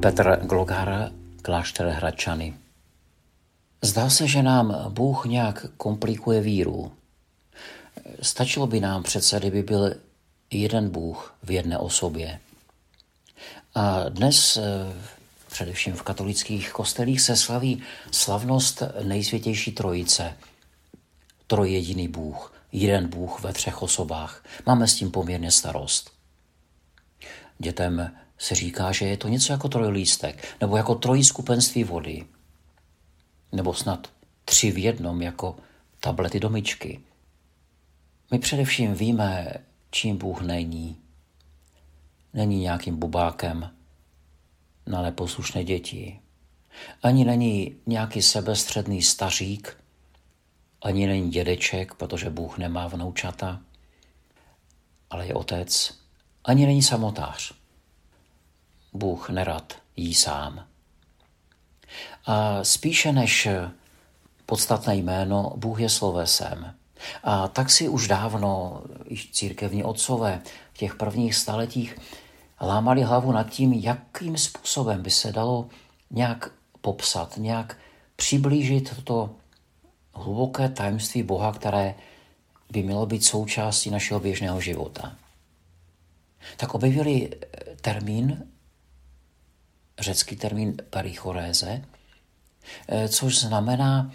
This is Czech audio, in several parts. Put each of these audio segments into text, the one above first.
Petr Glogara, klášter Hradčany. Zdá se, že nám Bůh nějak komplikuje víru. Stačilo by nám přece, kdyby byl jeden Bůh v jedné osobě. A dnes, eh, především v katolických kostelích, se slaví slavnost nejsvětější trojice. Trojjediný Bůh, jeden Bůh ve třech osobách. Máme s tím poměrně starost. Dětem se říká, že je to něco jako trojlístek, nebo jako trojí skupenství vody, nebo snad tři v jednom jako tablety domičky. My především víme, čím Bůh není. Není nějakým bubákem na neposlušné děti. Ani není nějaký sebestředný stařík, ani není dědeček, protože Bůh nemá vnoučata, ale je otec. Ani není samotář. Bůh nerad jí sám. A spíše než podstatné jméno, Bůh je slovesem. A tak si už dávno církevní otcové v těch prvních staletích lámali hlavu nad tím, jakým způsobem by se dalo nějak popsat, nějak přiblížit to hluboké tajemství Boha, které by mělo být součástí našeho běžného života. Tak objevili termín, řecký termín perichoréze, což znamená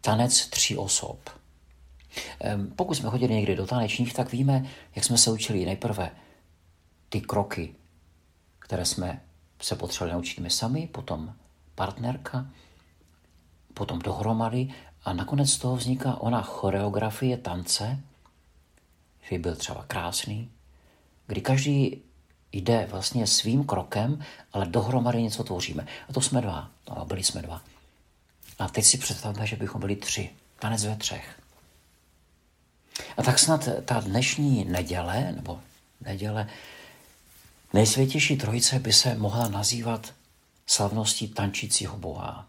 tanec tří osob. Pokud jsme chodili někdy do tanečních, tak víme, jak jsme se učili nejprve ty kroky, které jsme se potřebovali naučit my sami, potom partnerka, potom dohromady a nakonec z toho vzniká ona choreografie tance, že byl třeba krásný, kdy každý jde vlastně svým krokem, ale dohromady něco tvoříme. A to jsme dva, a byli jsme dva. A teď si představme, že bychom byli tři, tanec ve třech. A tak snad ta dnešní neděle, nebo neděle, nejsvětější trojice by se mohla nazývat slavností tančícího Boha.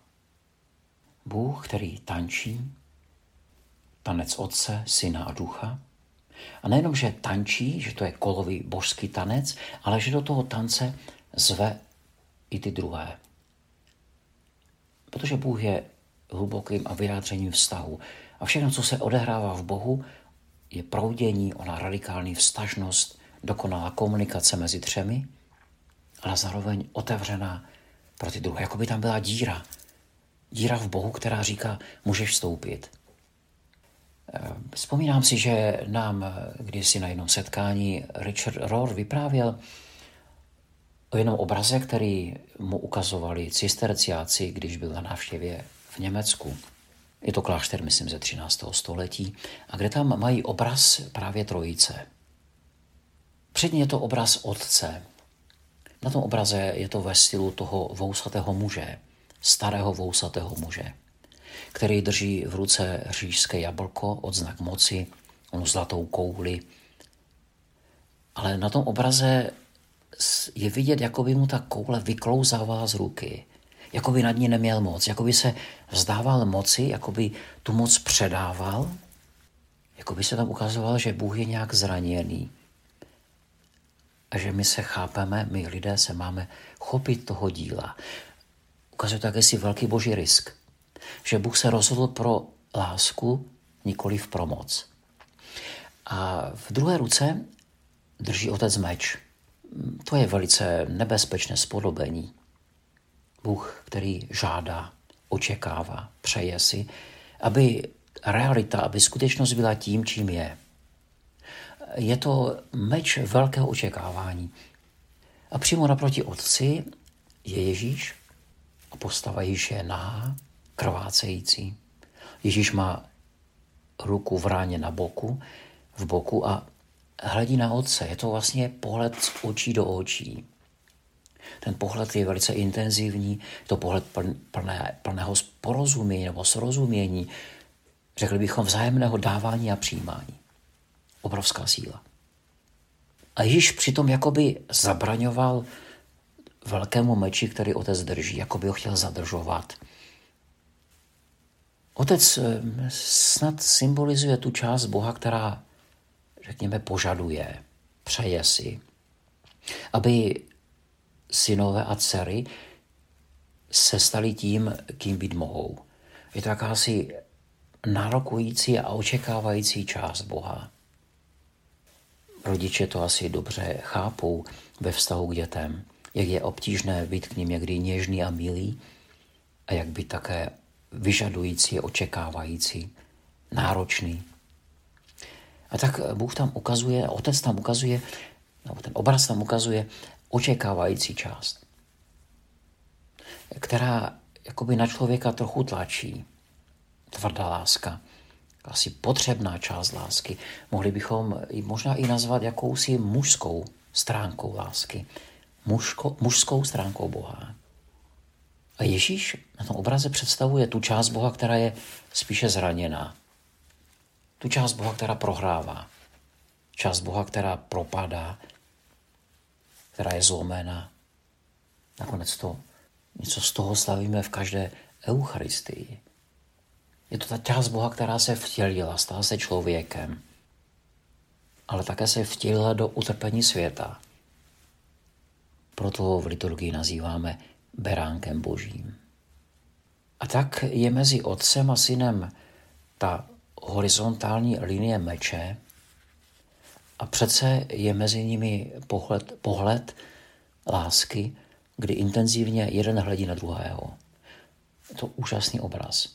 Bůh, který tančí, tanec Otce, Syna a Ducha. A nejenom, že tančí, že to je kolový božský tanec, ale že do toho tance zve i ty druhé. Protože Bůh je hlubokým a vyjádřením vztahu. A všechno, co se odehrává v Bohu, je proudění, ona radikální vztažnost, dokonalá komunikace mezi třemi, ale zároveň otevřená pro ty druhé. Jako by tam byla díra. Díra v Bohu, která říká, můžeš vstoupit. Vzpomínám si, že nám kdysi na jednom setkání Richard Rohr vyprávěl o jednom obraze, který mu ukazovali cisterciáci, když byl na návštěvě v Německu. Je to klášter, myslím, ze 13. století, a kde tam mají obraz právě trojice. Předně je to obraz otce. Na tom obraze je to ve stylu toho vousatého muže, starého vousatého muže, který drží v ruce řížské jablko, odznak moci, onu zlatou kouli. Ale na tom obraze je vidět, jako by mu ta koule vyklouzávala z ruky – jako by nad ní neměl moc, jako by se vzdával moci, jako by tu moc předával, jako by se tam ukazoval, že Bůh je nějak zraněný a že my se chápeme, my lidé se máme chopit toho díla. Ukazuje to jakési velký boží risk, že Bůh se rozhodl pro lásku, nikoli pro moc. A v druhé ruce drží otec meč. To je velice nebezpečné spodobení. Bůh, který žádá, očekává, přeje si, aby realita, aby skutečnost byla tím, čím je. Je to meč velkého očekávání. A přímo naproti otci je Ježíš a postava Ježíše je nahá, krvácející. Ježíš má ruku v ráně na boku, v boku a hledí na otce. Je to vlastně pohled z očí do očí. Ten pohled je velice intenzivní, to pohled plné, plného porozumění nebo srozumění, řekli bychom vzájemného dávání a přijímání. Obrovská síla. A Ježíš přitom jakoby zabraňoval velkému meči, který otec drží, jako by ho chtěl zadržovat. Otec eh, snad symbolizuje tu část Boha, která, řekněme, požaduje, přeje si, aby synové a dcery se stali tím, kým být mohou. Je to jakási nárokující a očekávající část Boha. Rodiče to asi dobře chápou ve vztahu k dětem, jak je obtížné být k ním někdy něžný a milý a jak být také vyžadující, očekávající, náročný. A tak Bůh tam ukazuje, otec tam ukazuje, nebo ten obraz tam ukazuje očekávající část, která jakoby na člověka trochu tlačí. Tvrdá láska, asi potřebná část lásky. Mohli bychom ji možná i nazvat jakousi mužskou stránkou lásky. Mužko, mužskou stránkou Boha. A Ježíš na tom obraze představuje tu část Boha, která je spíše zraněná. Tu část Boha, která prohrává. Část Boha, která propadá, která je zlomená. Nakonec to něco z toho slavíme v každé Eucharistii. Je to ta část Boha, která se vtělila, stala se člověkem, ale také se vtělila do utrpení světa. Proto v liturgii nazýváme beránkem božím. A tak je mezi otcem a synem ta horizontální linie meče a přece je mezi nimi pohled, pohled lásky, kdy intenzivně jeden hledí na druhého. Je to úžasný obraz.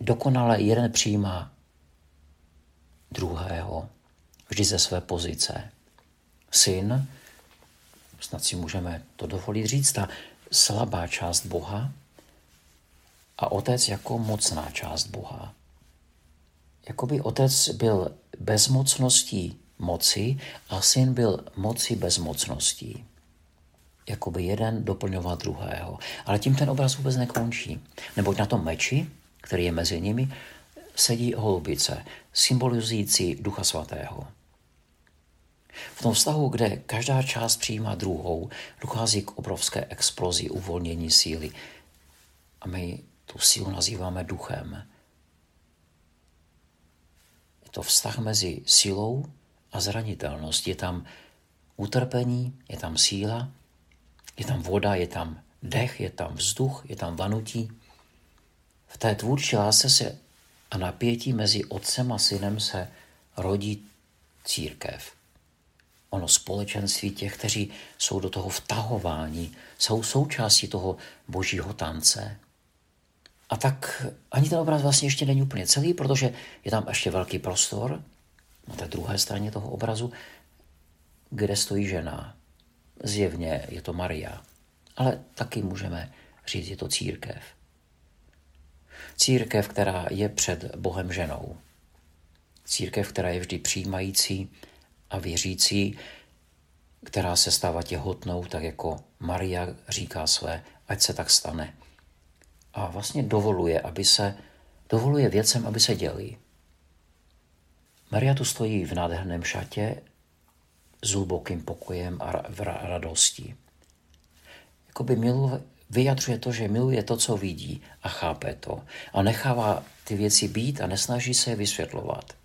Dokonale jeden přijímá druhého, vždy ze své pozice. Syn, snad si můžeme to dovolit říct, ta slabá část Boha a otec jako mocná část Boha. Jakoby otec byl bezmocností moci a syn byl moci bezmocností. Jakoby jeden doplňoval druhého. Ale tím ten obraz vůbec nekončí. Neboť na tom meči, který je mezi nimi, sedí holubice, symbolizující Ducha Svatého. V tom vztahu, kde každá část přijímá druhou, dochází k obrovské explozi uvolnění síly. A my tu sílu nazýváme duchem. Je to vztah mezi silou a zranitelností. Je tam utrpení, je tam síla, je tam voda, je tam dech, je tam vzduch, je tam vanutí. V té tvůrčí lásce se a napětí mezi otcem a synem se rodí církev ono společenství těch, kteří jsou do toho vtahováni, jsou součástí toho božího tance. A tak ani ten obraz vlastně ještě není úplně celý, protože je tam ještě velký prostor na té druhé straně toho obrazu, kde stojí žena. Zjevně je to Maria, ale taky můžeme říct, je to církev. Církev, která je před Bohem ženou. Církev, která je vždy přijímající, a věřící, která se stává těhotnou, tak jako Maria říká své, ať se tak stane. A vlastně dovoluje, aby se, dovoluje věcem, aby se děli. Maria tu stojí v nádherném šatě s hlubokým pokojem a radostí. Jakoby miluje, vyjadřuje to, že miluje to, co vidí a chápe to. A nechává ty věci být a nesnaží se je vysvětlovat.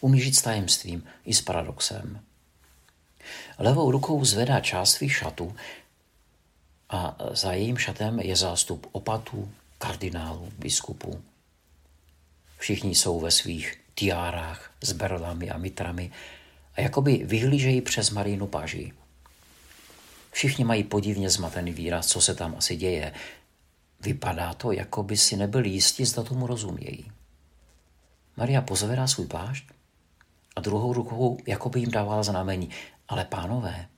Umí žít s tajemstvím i s paradoxem. Levou rukou zvedá část svých šatů a za jejím šatem je zástup opatů, kardinálů, biskupů. Všichni jsou ve svých tiárách s berlami a mitrami a jakoby vyhlížejí přes Marínu paži. Všichni mají podivně zmatený výraz, co se tam asi děje. Vypadá to, jako by si nebyli jistí, zda tomu rozumějí. Maria pozvedá svůj plášť a druhou rukou jako by jim dávala znamení. Ale pánové,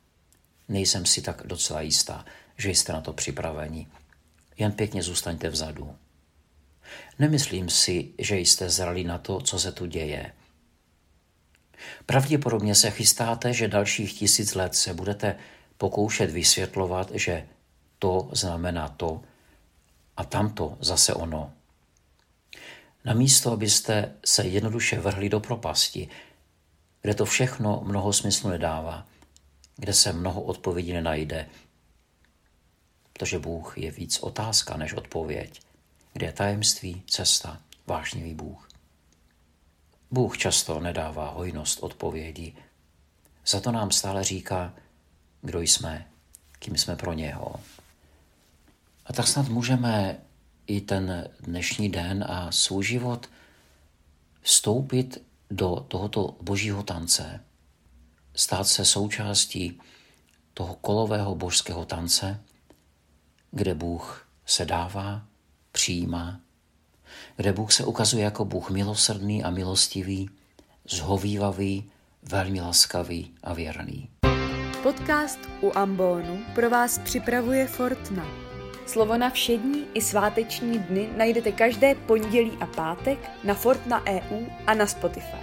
nejsem si tak docela jistá, že jste na to připraveni. Jen pěkně zůstaňte vzadu. Nemyslím si, že jste zrali na to, co se tu děje. Pravděpodobně se chystáte, že dalších tisíc let se budete pokoušet vysvětlovat, že to znamená to a tamto zase ono. Namísto, abyste se jednoduše vrhli do propasti, kde to všechno mnoho smyslu nedává, kde se mnoho odpovědí nenajde, protože Bůh je víc otázka než odpověď, kde je tajemství, cesta, vášnivý Bůh. Bůh často nedává hojnost odpovědí, za to nám stále říká, kdo jsme, kým jsme pro něho. A tak snad můžeme i ten dnešní den a svůj život vstoupit do tohoto božího tance, stát se součástí toho kolového božského tance, kde Bůh se dává, přijímá, kde Bůh se ukazuje jako Bůh milosrdný a milostivý, zhovývavý, velmi laskavý a věrný. Podcast u Ambonu pro vás připravuje Fortna. Slovo na všední i sváteční dny najdete každé pondělí a pátek na Fortna EU a na Spotify.